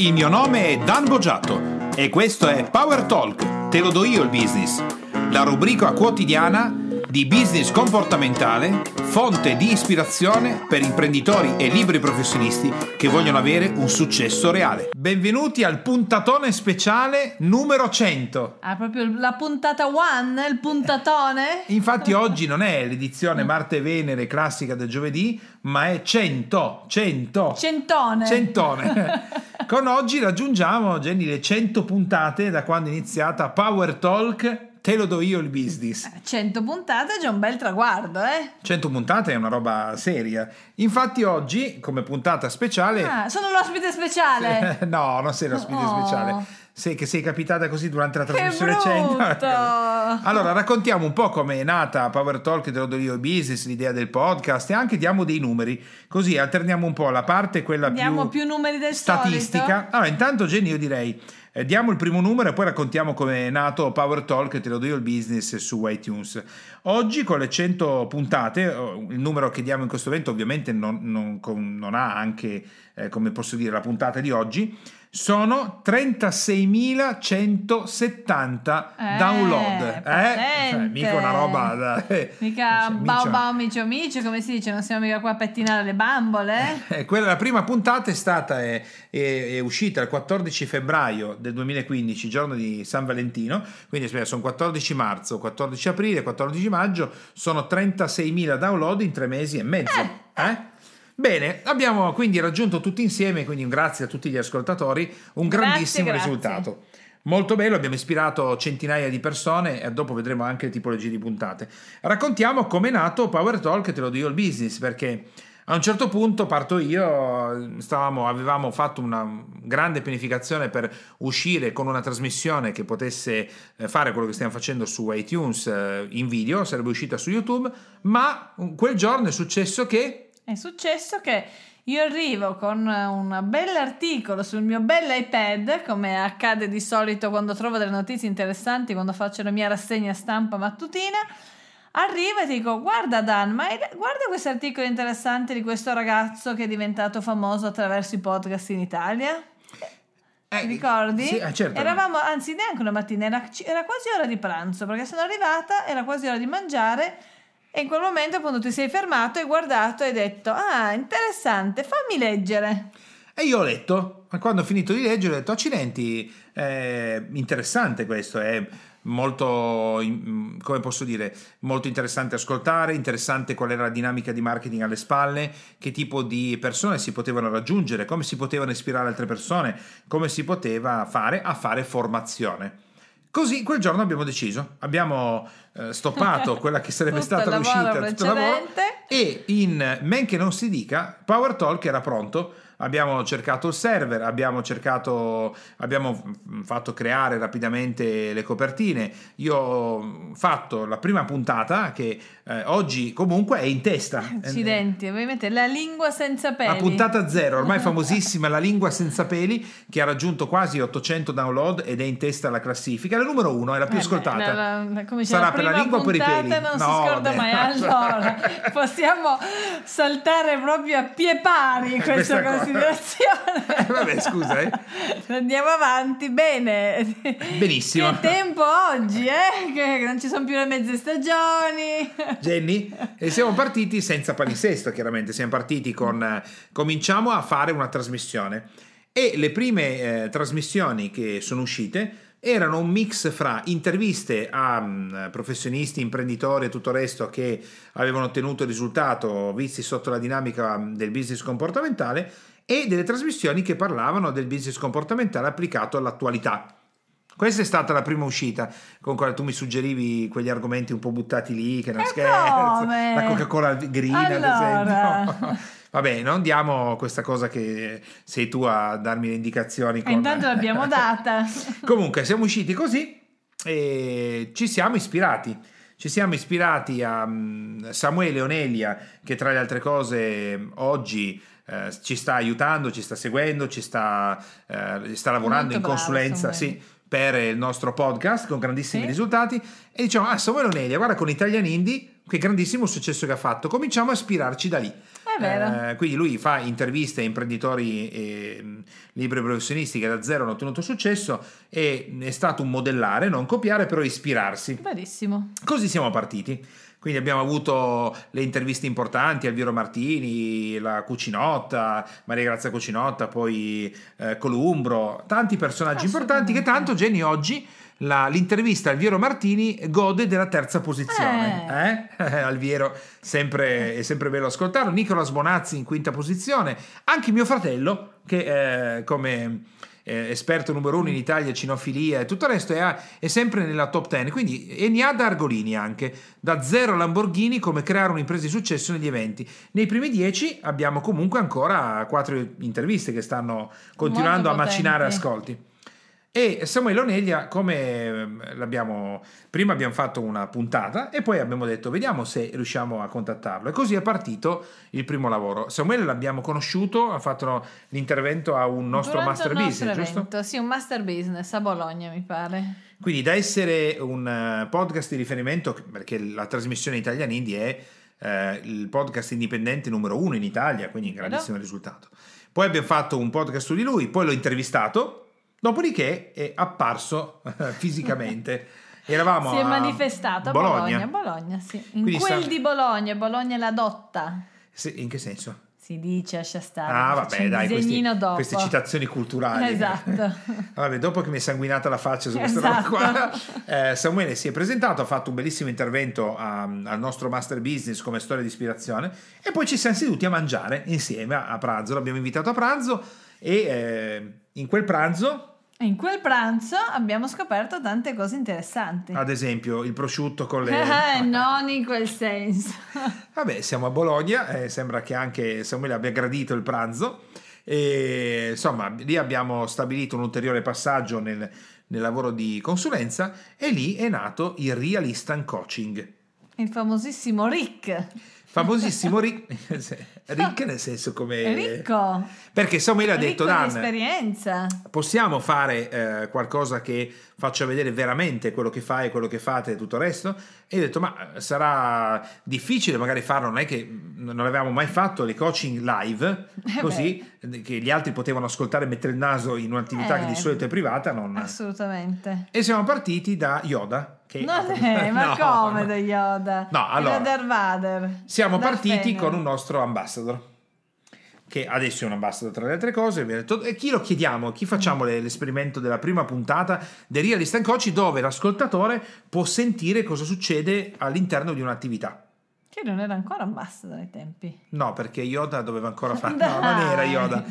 Il mio nome è Dan Boggiato e questo è Power Talk, te lo do io il business, la rubrica quotidiana di business comportamentale, fonte di ispirazione per imprenditori e liberi professionisti che vogliono avere un successo reale. Benvenuti al puntatone speciale numero 100. Ah, proprio la puntata one, il puntatone? Infatti oggi non è l'edizione Marte e Venere classica del giovedì, ma è 100, 100. Centone. Centone. Con oggi raggiungiamo, Jenny, le 100 puntate da quando è iniziata Power Talk te lo do io il business. 100 puntate è già un bel traguardo, eh? 100 puntate è una roba seria. Infatti oggi, come puntata speciale... Ah, sono l'ospite speciale! no, non sei l'ospite Oh. speciale. Sei che sei capitata così durante la trasmissione 100. brutto! Allora, raccontiamo un po' come è nata Power Talk, te lo do io il business, l'idea del podcast e anche diamo dei numeri. Così alterniamo un po' la parte, quella Diamo più, più numeri del statistica. solito? Allora, intanto Jenny io direi eh, diamo il primo numero e poi raccontiamo come è nato Power Talk, te lo do io il business su iTunes. Oggi con le 100 puntate, il numero che diamo in questo momento ovviamente non, non non ha anche, eh, come posso dire, la puntata di oggi, sono 36.170 Eh, download. Eh? Cioè, mica una roba da... eh, Mica cioè, bao bao micio micio, come si dice, non siamo mica qua a pettinare le bambole, eh? Eh, quella, la prima puntata è stata è, è- è uscita il 14 febbraio del 2015, giorno di San Valentino, quindi aspetta, sono 14 marzo, 14 aprile, 14 maggio, sono 36.000 download in tre mesi e mezzo. eh? Bene, abbiamo quindi raggiunto tutti insieme, quindi un grazie a tutti gli ascoltatori, un Grazie, grandissimo grazie. risultato. Molto bello, abbiamo ispirato centinaia di persone e dopo vedremo anche le tipologie di puntate. Raccontiamo come è nato Power Talk, te lo dico il business, perché a un certo punto parto io, stavamo, avevamo fatto una grande pianificazione per uscire con una trasmissione che potesse eh, fare quello che stiamo facendo su iTunes eh, in video, sarebbe uscita su YouTube, ma quel giorno è successo che... È successo che io arrivo con un bell'articolo sul mio bell'iPad, come accade di solito quando trovo delle notizie interessanti, quando faccio la mia rassegna stampa mattutina. Arrivo e ti dico: Guarda, Dan, ma guarda questo articolo interessante di questo ragazzo che è diventato famoso attraverso i podcast in Italia. Eh, Ti ricordi? Sì, eh, certo. Eravamo, anzi, neanche una mattina, era, era quasi ora di pranzo perché sono arrivata, era quasi ora di mangiare. E in quel momento, appunto, ti sei fermato, hai guardato e hai detto: Ah, interessante, fammi leggere. E io ho letto, ma quando ho finito di leggere ho detto, accidenti, è interessante questo, è molto, come posso dire, molto interessante ascoltare, interessante qual era la dinamica di marketing alle spalle, che tipo di persone si potevano raggiungere, come si potevano ispirare altre persone, come si poteva fare a fare formazione. Così quel giorno abbiamo deciso, abbiamo eh, stoppato quella che sarebbe stata l'uscita, tutto il lavoro, e in men che non si dica, Power Talk era pronto. Abbiamo cercato il server, abbiamo cercato, abbiamo fatto creare rapidamente le copertine. Io ho fatto la prima puntata che eh, oggi comunque è in testa. Accidenti, ovviamente la lingua senza peli. La puntata zero, ormai famosissima, la lingua senza peli, che ha raggiunto quasi 800 download ed è in testa alla classifica. La numero uno è la più Eh, ascoltata. la- la- come Sarà la per la lingua o per i peli? Non si No, scorda vabbè. mai. Allora, possiamo saltare proprio a pie pari questa, Questa cosa. Considerazione. Eh, vabbè, scusa, eh. Andiamo avanti, bene. Benissimo. Che tempo oggi, eh? Che non ci sono più le mezze stagioni. Jenny, e siamo partiti senza palinsesto, chiaramente, siamo partiti con cominciamo a fare una trasmissione e le prime eh, trasmissioni che sono uscite erano un mix fra interviste a mm, professionisti, imprenditori e tutto il resto che avevano ottenuto risultato visti sotto la dinamica mm, del business comportamentale e delle trasmissioni che parlavano del business comportamentale applicato all'attualità. Questa è stata la prima uscita con quale tu mi suggerivi quegli argomenti un po' buttati lì, che non E scherzo, come? la Coca-Cola green ad Allora. esempio. Vabbè, non diamo questa cosa che sei tu a darmi le indicazioni. E Con... intanto l'abbiamo data. Comunque siamo usciti così e ci siamo ispirati. Ci siamo ispirati a mm, Samuele Onelia che tra le altre cose oggi eh, ci sta aiutando, ci sta seguendo, ci sta, eh, sta lavorando Molto in bravo, consulenza sì, per il nostro podcast con grandissimi Sì. risultati e diciamo ah Samuele Onelia guarda con Italian Indie che grandissimo successo che ha fatto cominciamo a ispirarci da lì. Eh, quindi lui fa interviste a imprenditori e mh, liberi professionisti che da zero hanno ottenuto successo e è stato un modellare, non copiare, però ispirarsi. Verissimo. Così siamo partiti. Quindi abbiamo avuto le interviste importanti, Alviro Martini, la Cucinotta, Maria Grazia Cucinotta, poi eh, Columbro, tanti personaggi importanti che tanto Jenny oggi la- l'intervista Alviero Martini gode della terza posizione. Eh? Alviero sempre, è sempre bello ascoltarlo. Nicolas Bonazzi in quinta posizione. Anche mio fratello, che eh, come eh, esperto numero uno in Italia, cinofilia e tutto il resto, è, è sempre nella top 10. Quindi e ne ha da Argolini anche, da zero a Lamborghini, come creare un'impresa di successo negli eventi. Nei primi dieci abbiamo comunque ancora quattro interviste che stanno continuando a macinare ascolti. E Samuele Oneglia, come ehm, l'abbiamo prima abbiamo fatto una puntata e poi abbiamo detto vediamo se riusciamo a contattarlo. E così è partito il primo lavoro. Samuele l'abbiamo conosciuto, ha fatto l'intervento a un nostro Durante master nostro business, giusto? evento. Sì, un master business a Bologna, mi pare. Quindi da essere un eh, podcast di riferimento, perché la trasmissione Italian Indie è eh, il podcast indipendente numero uno in Italia, quindi un grandissimo risultato. Poi abbiamo fatto un podcast su di lui, poi l'ho intervistato, dopodiché è apparso eh, fisicamente. Eravamo si è a manifestato a Bologna. Bologna. Bologna, sì. In Quindi quel sta- di Bologna, Bologna la dotta. In che senso? Si dice, lascia stare. Ah, vabbè, un dai, questi- queste citazioni culturali. Esatto. Vabbè, dopo che mi è sanguinata la faccia su questa Esatto. roba qua, eh, Samuele si è presentato, ha fatto un bellissimo intervento a- al nostro master business come storia di ispirazione e poi ci siamo seduti a mangiare insieme a, a pranzo. L'abbiamo invitato a pranzo e eh, in quel pranzo, E In quel pranzo abbiamo scoperto tante cose interessanti. ad esempio, il prosciutto con le... Eh, non in quel senso. Vabbè, siamo a Bologna, eh, sembra che anche Samuele abbia gradito il pranzo. E, insomma, lì abbiamo stabilito un ulteriore passaggio nel, nel lavoro di consulenza e lì è nato il Real Instant Coaching. Il famosissimo Rick. Famosissimo Rick, Rick nel senso come... Ricco. Perché Samuele ha detto, Dan, esperienza. possiamo fare eh, qualcosa che faccia vedere veramente quello che fai, quello che fate e tutto il resto? E ho detto, ma eh, sarà difficile magari farlo, non è che non avevamo mai fatto le coaching live, Eh così eh, che gli altri potevano ascoltare e mettere il naso in un'attività che di Eh. solito è privata. Non... Assolutamente. E siamo partiti da Yoda. Che... Non è, ma No, come no. da Yoda? No, allora, Darth Vader. Siamo Darth partiti Vader. con un nostro ambassador che adesso è un ambassador tra le altre cose detto, e chi lo chiediamo chi facciamo le- l'esperimento della prima puntata del Real Instant Coaching dove l'ascoltatore può sentire cosa succede all'interno di un'attività Che non era ancora ambassador ai tempi. no perché Yoda doveva ancora fare no non era Yoda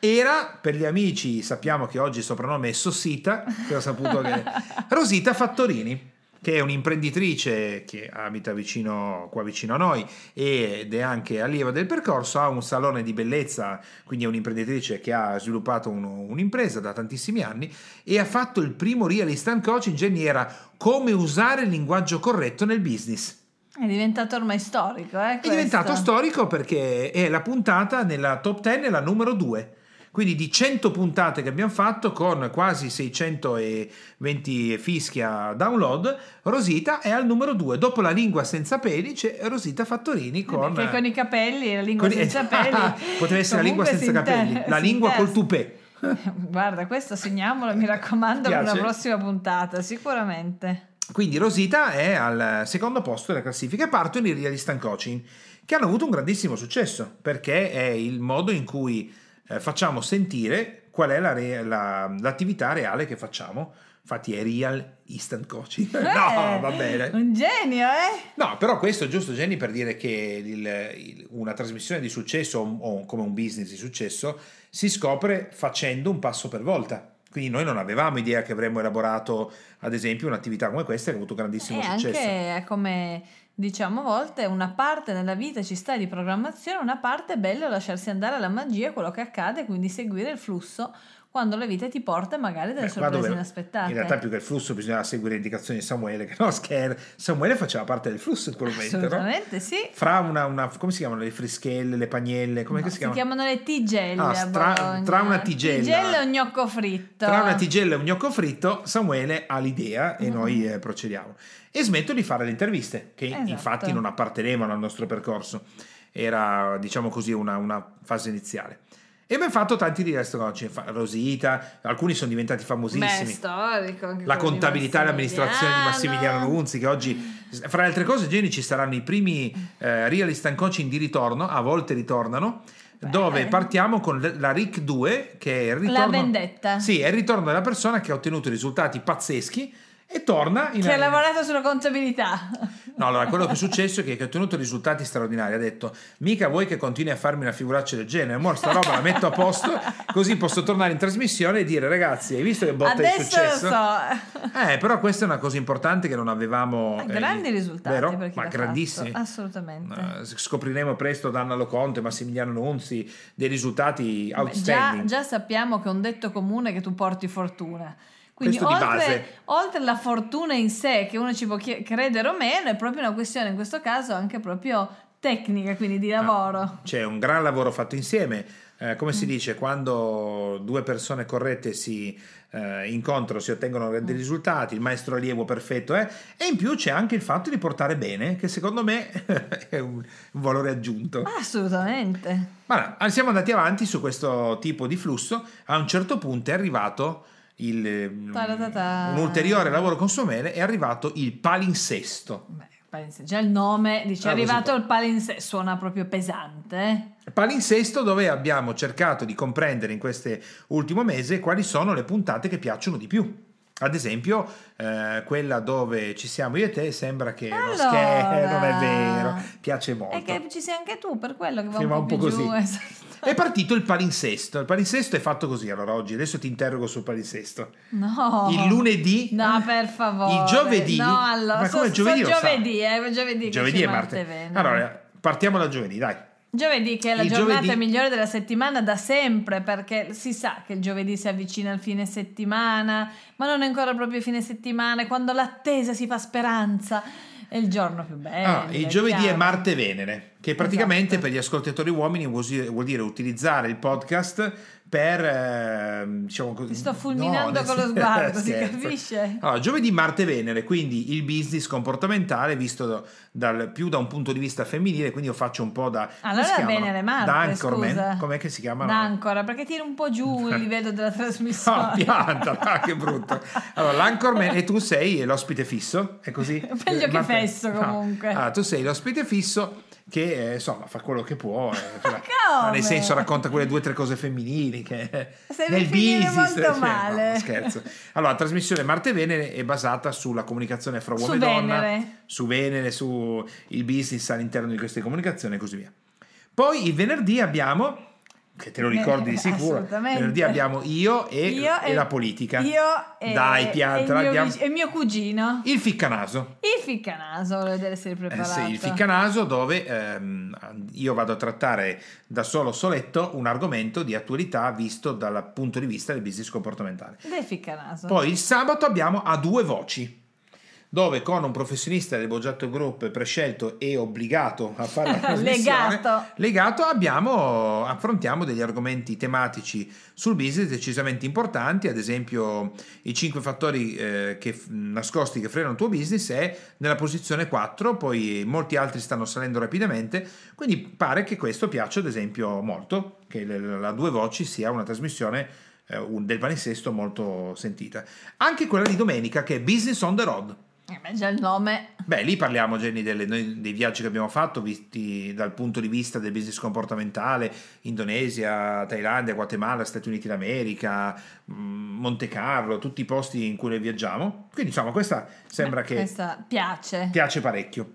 era per gli amici sappiamo che oggi il soprannome è Sossita che ho saputo che Rosita Fattorini che è un'imprenditrice che abita vicino, qua vicino a noi ed è anche allieva del percorso, ha un salone di bellezza, quindi è un'imprenditrice che ha sviluppato uno- un'impresa da tantissimi anni e ha fatto il primo Real Instant Coaching, era come usare il linguaggio corretto nel business. È diventato ormai storico, eh? È diventato storico perché è la puntata nella top 10, è la numero 2. Quindi di 100 puntate che abbiamo fatto con quasi 620 fischia download, Rosita è al numero 2. Dopo la lingua senza peli c'è Rosita Fattorini con... Perché con i capelli e la lingua con- senza peli. Poteva essere la lingua senza inter- capelli, la lingua col inter- tupè. Guarda, questo segniamolo, mi raccomando, per una prossima puntata, sicuramente. Quindi Rosita è al secondo posto della classifica e partono i Real Instant Coaching, che hanno avuto un grandissimo successo, perché è il modo in cui eh, facciamo sentire qual è la re- la- l'attività reale che facciamo. Infatti è Real Instant Coaching. no, Eh, va bene. Un genio, eh? No, però questo è giusto, Jenny, per dire che il- il- una trasmissione di successo o, o come un business di successo si scopre facendo un passo per volta. Quindi noi non avevamo idea che avremmo elaborato, ad esempio, un'attività come questa che ha avuto grandissimo E successo. anche è come diciamo a volte una parte nella vita ci sta di programmazione, una parte è bello lasciarsi andare alla magia, quello che accade, quindi seguire il flusso quando la vita ti porta magari delle Beh, sorprese inaspettate. In realtà più che il flusso bisognava seguire le indicazioni di Samuele, che no, scher- Samuele faceva parte del flusso in quel momento, no? Assolutamente sì. Fra una, una- come si chiamano le frischelle, le pagnelle, come No, si si chiamano? chiamano le tigelle Ah, tra- tra una tigella- Tigella e un gnocco fritto. Tra una tigella e un gnocco fritto, Samuele ha l'idea Mm-hmm. e noi eh, procediamo. E smetto di fare le interviste, che Esatto. infatti non appartenevano al nostro percorso. era diciamo così una, una fase iniziale. E abbiamo fatto tanti di restaurant, Rosita, alcuni sono diventati famosissimi. Beh, storico. La contabilità e l'amministrazione di Massimiliano Unzi, che oggi, fra le altre cose, Jenny, ci saranno i primi eh, realist and coaching di ritorno, a volte ritornano, dove partiamo con la RIC 2, che è il ritorno... La vendetta. Sì, è il ritorno della persona che ha ottenuto risultati pazzeschi e torna in... Che ha lavorato sulla contabilità. No, allora quello che è successo è che, che ha ottenuto risultati straordinari. Ha detto: Mica vuoi che continui a farmi una figuraccia del genere? Mo' sta roba la metto a posto, così posso tornare in trasmissione e dire: Ragazzi, hai visto che botta è Adesso lo successo? so. Eh, però questa è una cosa importante che non avevamo. eh, Grandi risultati vero? Ma grandissimi. fatto, Assolutamente. Eh, scopriremo presto da Anna Loconte, Massimiliano Nunzi, dei risultati Beh, già, outstanding. già sappiamo che è un detto comune che tu porti fortuna. Quindi oltre, oltre alla fortuna in sé, che uno ci può credere o meno, è proprio una questione in questo caso anche proprio tecnica, quindi di lavoro. C'è un gran lavoro fatto insieme. Eh, come Mm. si dice, quando due persone corrette si eh, incontrano, si ottengono Mm. dei risultati, il maestro allievo perfetto è, e in più c'è anche il fatto di portare bene, che secondo me è un, un valore aggiunto. Assolutamente. Ma no, siamo andati avanti su questo tipo di flusso, a un certo punto è arrivato il, ehm, un ulteriore lavoro consumere, è arrivato il palinsesto. Beh, palinsesto. già il nome dice Ah, è così arrivato il palinsesto, suona proprio pesante. eh? Palinsesto dove abbiamo cercato di comprendere in questo ultimo mese quali sono le puntate che piacciono di più. Ad esempio, eh, quella dove ci siamo io e te sembra che non Allora. scher- non è vero, piace molto. E che ci sei anche tu, per quello che va un po' un po' più giù. così. esatto. È partito il palinsesto. Il palinsesto è fatto così allora oggi. Adesso ti interrogo sul palinsesto. No. Il lunedì. No, per favore. Il giovedì. No, allora, Ma come so- giovedì so giovedì, eh, giovedì, Giovedì e Marte martedì. Venere. Allora, partiamo da giovedì, dai. Giovedì che è la Il giornata giovedì- migliore della settimana da sempre perché si sa che il giovedì si avvicina al fine settimana, ma non è ancora proprio fine settimana, è quando l'attesa si fa speranza. È il giorno più bello. Ah, il giovedì è chiaro. Marte-Venere, che praticamente Esatto. per gli ascoltatori uomini vuol dire utilizzare il podcast per eh, diciamo così. Ti sto fulminando nel con lo sguardo, si scherzo. capisce? Allora, giovedì Marte-Venere, quindi il business comportamentale visto da- dal- più da un punto di vista femminile, quindi io faccio un po' da. Allora? Venere Marte, Da Anchorman. scusa. Com'è che si chiamano? Ancora, perché tira un po' giù il livello della No, trasmissione. pianta, ah, che brutto. Allora, l'Anchorman e tu sei l'ospite fisso, è così? Meglio che Ma- fesso, no. comunque. Ah, tu sei l'ospite fisso che eh, insomma fa quello che può. eh, ma nel senso racconta quelle due o tre cose femminili che Sei nel business. molto cioè, male. no, scherzo. Allora, la trasmissione Marte-Venere è basata sulla comunicazione fra uomo Su e donna, Venere. su Venere, su il business all'interno di queste comunicazioni e così via. Poi il venerdì abbiamo, che te lo ricordi di sicuro, Assolutamente. venerdì abbiamo io e, Io e la politica. Io e, Dai, e piantala, il mio, e mio cugino. Il ficcanaso. Il ficcanaso, vedere se eri Eh preparato. sì, il ficcanaso dove ehm, io vado a trattare da solo soletto un argomento di attualità visto dal punto di vista del business comportamentale. Del ficcanaso. Poi il sabato abbiamo a due voci, dove con un professionista del Boggiato Group prescelto e obbligato a fare la trasmissione, Legato. legato abbiamo, affrontiamo degli argomenti tematici sul business decisamente importanti, ad esempio i 5 fattori eh, che, nascosti che frenano il tuo business è nella posizione 4, poi molti altri stanno salendo rapidamente, quindi pare che questo piaccia ad esempio molto, che la, due voci sia una trasmissione eh, del palinsesto molto sentita. Anche quella di domenica che è Business on the Road. Eh beh, già il nome. Beh, lì parliamo, Jenny, delle- noi- dei viaggi che abbiamo fatto, visti dal punto di vista del business comportamentale, Indonesia, Thailandia, Guatemala, Stati Uniti d'America, mh, Monte Carlo, tutti i posti in cui noi viaggiamo. Quindi, insomma, questa sembra Beh, che Questa piace. piace parecchio.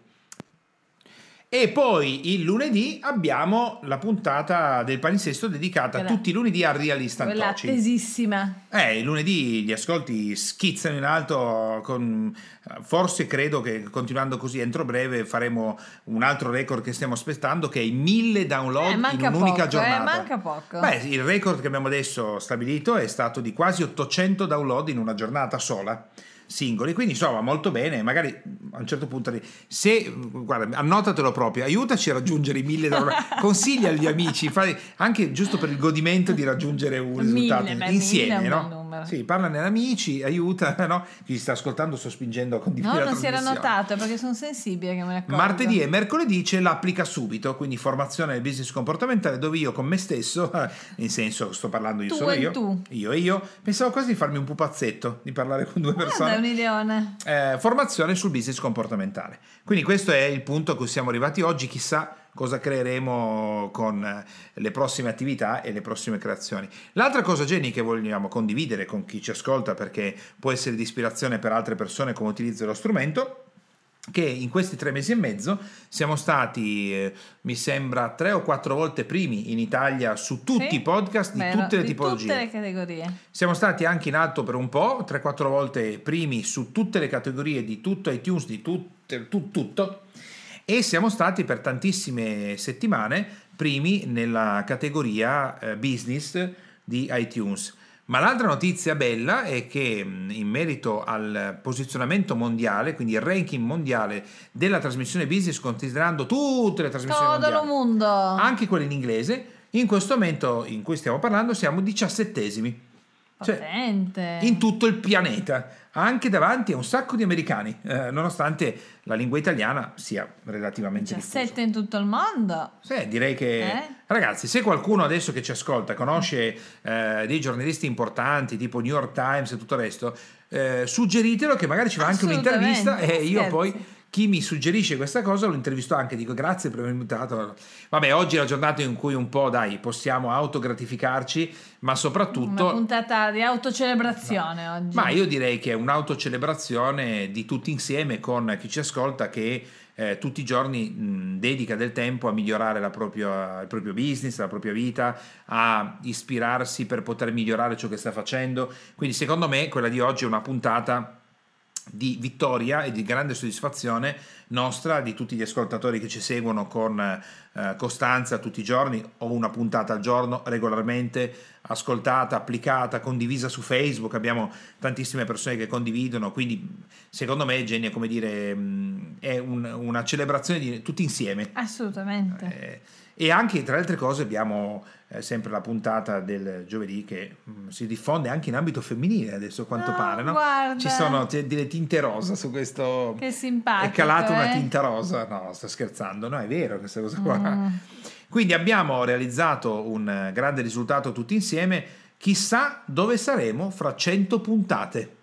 E poi il lunedì abbiamo la puntata del palinsesto dedicata Quella- tutti i lunedì a Realist and Quella attesissima. Eh, il lunedì gli ascolti schizzano in alto, con, forse credo che continuando così entro breve faremo un altro record che stiamo aspettando che è i mille download Eh, in un'unica poco, giornata. eh, manca poco. Beh, il record che abbiamo adesso stabilito è stato di quasi 800 download in una giornata sola singoli. Quindi insomma molto bene. Magari a un certo punto se guarda annotatelo proprio. Aiutaci a raggiungere i mille download consiglia agli amici fai anche giusto per il godimento di raggiungere un risultato Mille, insieme mille no? Numero. Sì, parlane ad amici, aiuta, no? Chi ci sta ascoltando sto spingendo a condividere No, la non si era notato perché sono sensibile che me ne accorgo. Martedì e mercoledì c'è l'applica subito, quindi formazione del business comportamentale dove io con me stesso, nel senso sto parlando io Tu solo io, tu. io e io, pensavo quasi di farmi un pupazzetto, di parlare con due è persone. un idione. Eh, formazione sul business comportamentale. Quindi questo è il punto a cui siamo arrivati oggi, chissà cosa creeremo con eh, le prossime attività e le prossime creazioni. L'altra cosa, Jenny, che vogliamo condividere con chi ci ascolta perché può essere di ispirazione per altre persone come utilizzo dello strumento, che in questi tre mesi e mezzo siamo stati, eh, mi sembra, tre o quattro volte primi in Italia su tutti Sì, i podcast di vero, tutte le di tipologie. Tutte le categorie. Siamo stati anche in alto per un po', 3-4 volte primi su tutte le categorie di tutto iTunes, di tutte, tu- tutto, e siamo stati per tantissime settimane primi nella categoria eh, business di iTunes. Ma l'altra notizia bella è che mh, in merito al posizionamento mondiale, quindi il ranking mondiale della trasmissione business, considerando tutte le trasmissioni Todo mondiali, mondo. anche quelle in inglese, in questo momento in cui stiamo parlando siamo diciassettesimi. Cioè, Potente. in tutto il pianeta, anche davanti a un sacco di americani, eh, nonostante la lingua italiana sia relativamente diffusa. 17 in tutto il mondo. Sì, direi che Eh? ragazzi, se qualcuno adesso che ci ascolta conosce eh, dei giornalisti importanti tipo New York Times e tutto il resto, eh, suggeritelo che magari ci fa anche un'intervista e io scherzi. poi chi mi suggerisce questa cosa lo intervisto anche, dico grazie per avermi invitato. Vabbè, oggi è la giornata in cui un po' dai, possiamo autogratificarci, ma Una soprattutto puntata di autocelebrazione oggi. ma io direi che è un'autocelebrazione di tutti insieme con chi ci ascolta che eh, tutti i giorni mh, dedica del tempo a migliorare la propria- il proprio business, la propria vita, a ispirarsi per poter migliorare ciò che sta facendo. Quindi secondo me quella di oggi è una puntata di vittoria e di grande soddisfazione nostra, di tutti gli ascoltatori che ci seguono con eh, costanza tutti i giorni o una puntata al giorno regolarmente ascoltata, applicata, condivisa su Facebook, abbiamo tantissime persone che condividono, quindi secondo me è come dire mh, è un- una celebrazione di tutti insieme. Assolutamente. Eh, e anche tra le altre cose abbiamo eh, sempre la puntata del giovedì che mh, si diffonde anche in ambito femminile adesso a quanto Ah, pare, no? guarda. Ci sono t- delle tinte rosa su questo... Che simpatico. È calata una eh? tinta rosa, no, sto scherzando, no, è vero questa cosa qua. Mm. Quindi abbiamo realizzato un grande risultato tutti insieme, chissà dove saremo fra 100 puntate.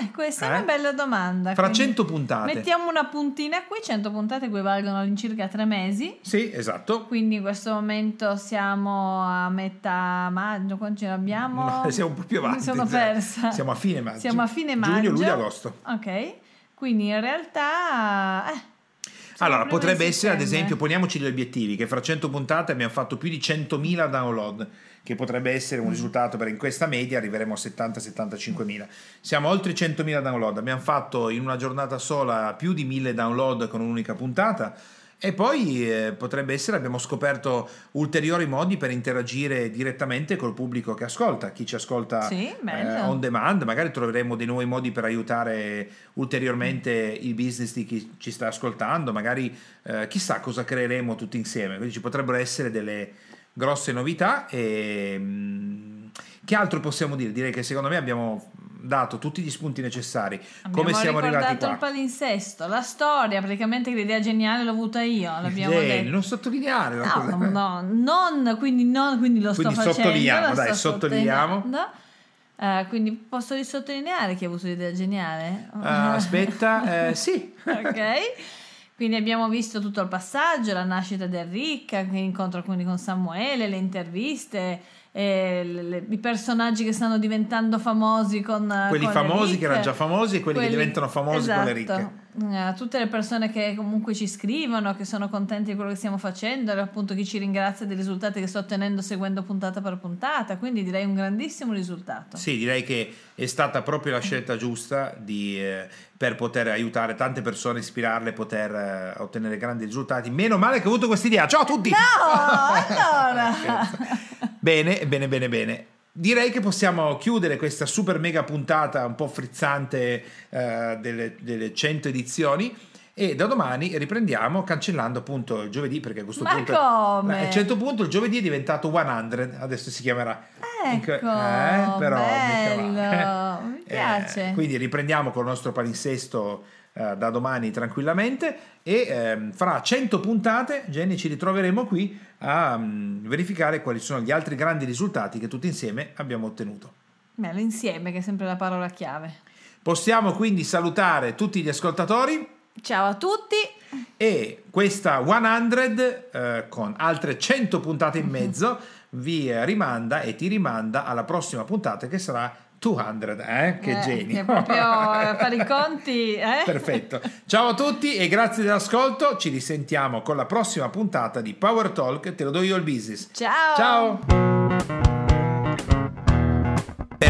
Eh, questa è Eh? una bella domanda. Fra quindi 100 puntate. Mettiamo una puntina qui, 100 puntate equivalgono all'incirca tre mesi. Sì, esatto. Quindi in questo momento siamo a metà maggio, quanti ce ne abbiamo? No, siamo un po' più avanti. Mi sono cioè, persa. Siamo a fine maggio. Siamo a fine maggio. Giugno, luglio, agosto. Ok, quindi in realtà... eh, Allora, potrebbe essere, ad esempio, poniamoci gli obiettivi, che fra 100 puntate abbiamo fatto più di 100.000 download, che potrebbe essere un Mm. risultato, perché in questa media arriveremo a 70-75.000. Siamo oltre i 100.000 download, abbiamo fatto in una giornata sola più di 1000 download con un'unica puntata. E poi eh, potrebbe essere, abbiamo scoperto ulteriori modi per interagire direttamente col pubblico che ascolta, chi ci ascolta Sì, eh, on demand, magari troveremo dei nuovi modi per aiutare ulteriormente il business di chi ci sta ascoltando, magari eh, chissà cosa creeremo tutti insieme, quindi ci potrebbero essere delle grosse novità e mm, che altro possiamo dire? Direi che secondo me abbiamo dato tutti gli spunti necessari. Abbiamo Come siamo arrivati qua? il palinsesto, la storia, praticamente che l'idea geniale l'ho avuta io, l'abbiamo Jenny, detto. non sottolineare la No, cosa. no, non, quindi, non, quindi lo Quindi sto facendo. sottolineiamo, dai, sottolineiamo. Eh, quindi posso risottolineare chi ha avuto l'idea geniale? Ah, aspetta, eh, sì. ok. Quindi abbiamo visto tutto il passaggio, la nascita del Ricca, che incontra quindi con Samuele, le interviste, eh, le- le- i personaggi che stanno diventando famosi con Quelli con famosi che erano già famosi e quelli, che diventano famosi con le esatto. ricche. Eh, tutte le persone che comunque ci scrivono, che sono contenti di quello che stiamo facendo, e appunto chi ci ringrazia dei risultati che sto ottenendo seguendo puntata per puntata, quindi direi un grandissimo risultato. Sì, direi che è stata proprio la scelta giusta di, eh, per poter aiutare tante persone, ispirarle, poter eh, ottenere grandi risultati. Meno male che ho avuto questa idea. Ciao a tutti! No, allora. bene, bene, bene, bene. Direi che possiamo chiudere questa super mega puntata un po' frizzante eh, delle, delle 100 edizioni e da domani riprendiamo cancellando appunto il giovedì perché a questo Ma punto come? a un certo punto il giovedì è diventato 100 adesso si chiamerà Ecco, eh, però bello. male. piace. quindi riprendiamo con il nostro palinsesto eh, da domani tranquillamente e ehm, fra 100 puntate, Jenny, ci ritroveremo qui a mm, verificare quali sono gli altri grandi risultati che tutti insieme abbiamo ottenuto. Beh, l'insieme che è sempre la parola chiave. Possiamo quindi salutare tutti gli ascoltatori Ciao a tutti. e questa 100 eh, con altre 100 puntate in mezzo vi eh, rimanda e ti rimanda alla prossima puntata che sarà 200, eh? Che Eh, genio. Proprio eh, fare i conti, eh? Perfetto. Ciao a tutti e grazie dell'ascolto. Ci risentiamo con la prossima puntata di Power Talk. Te lo do io il business. Ciao. Ciao.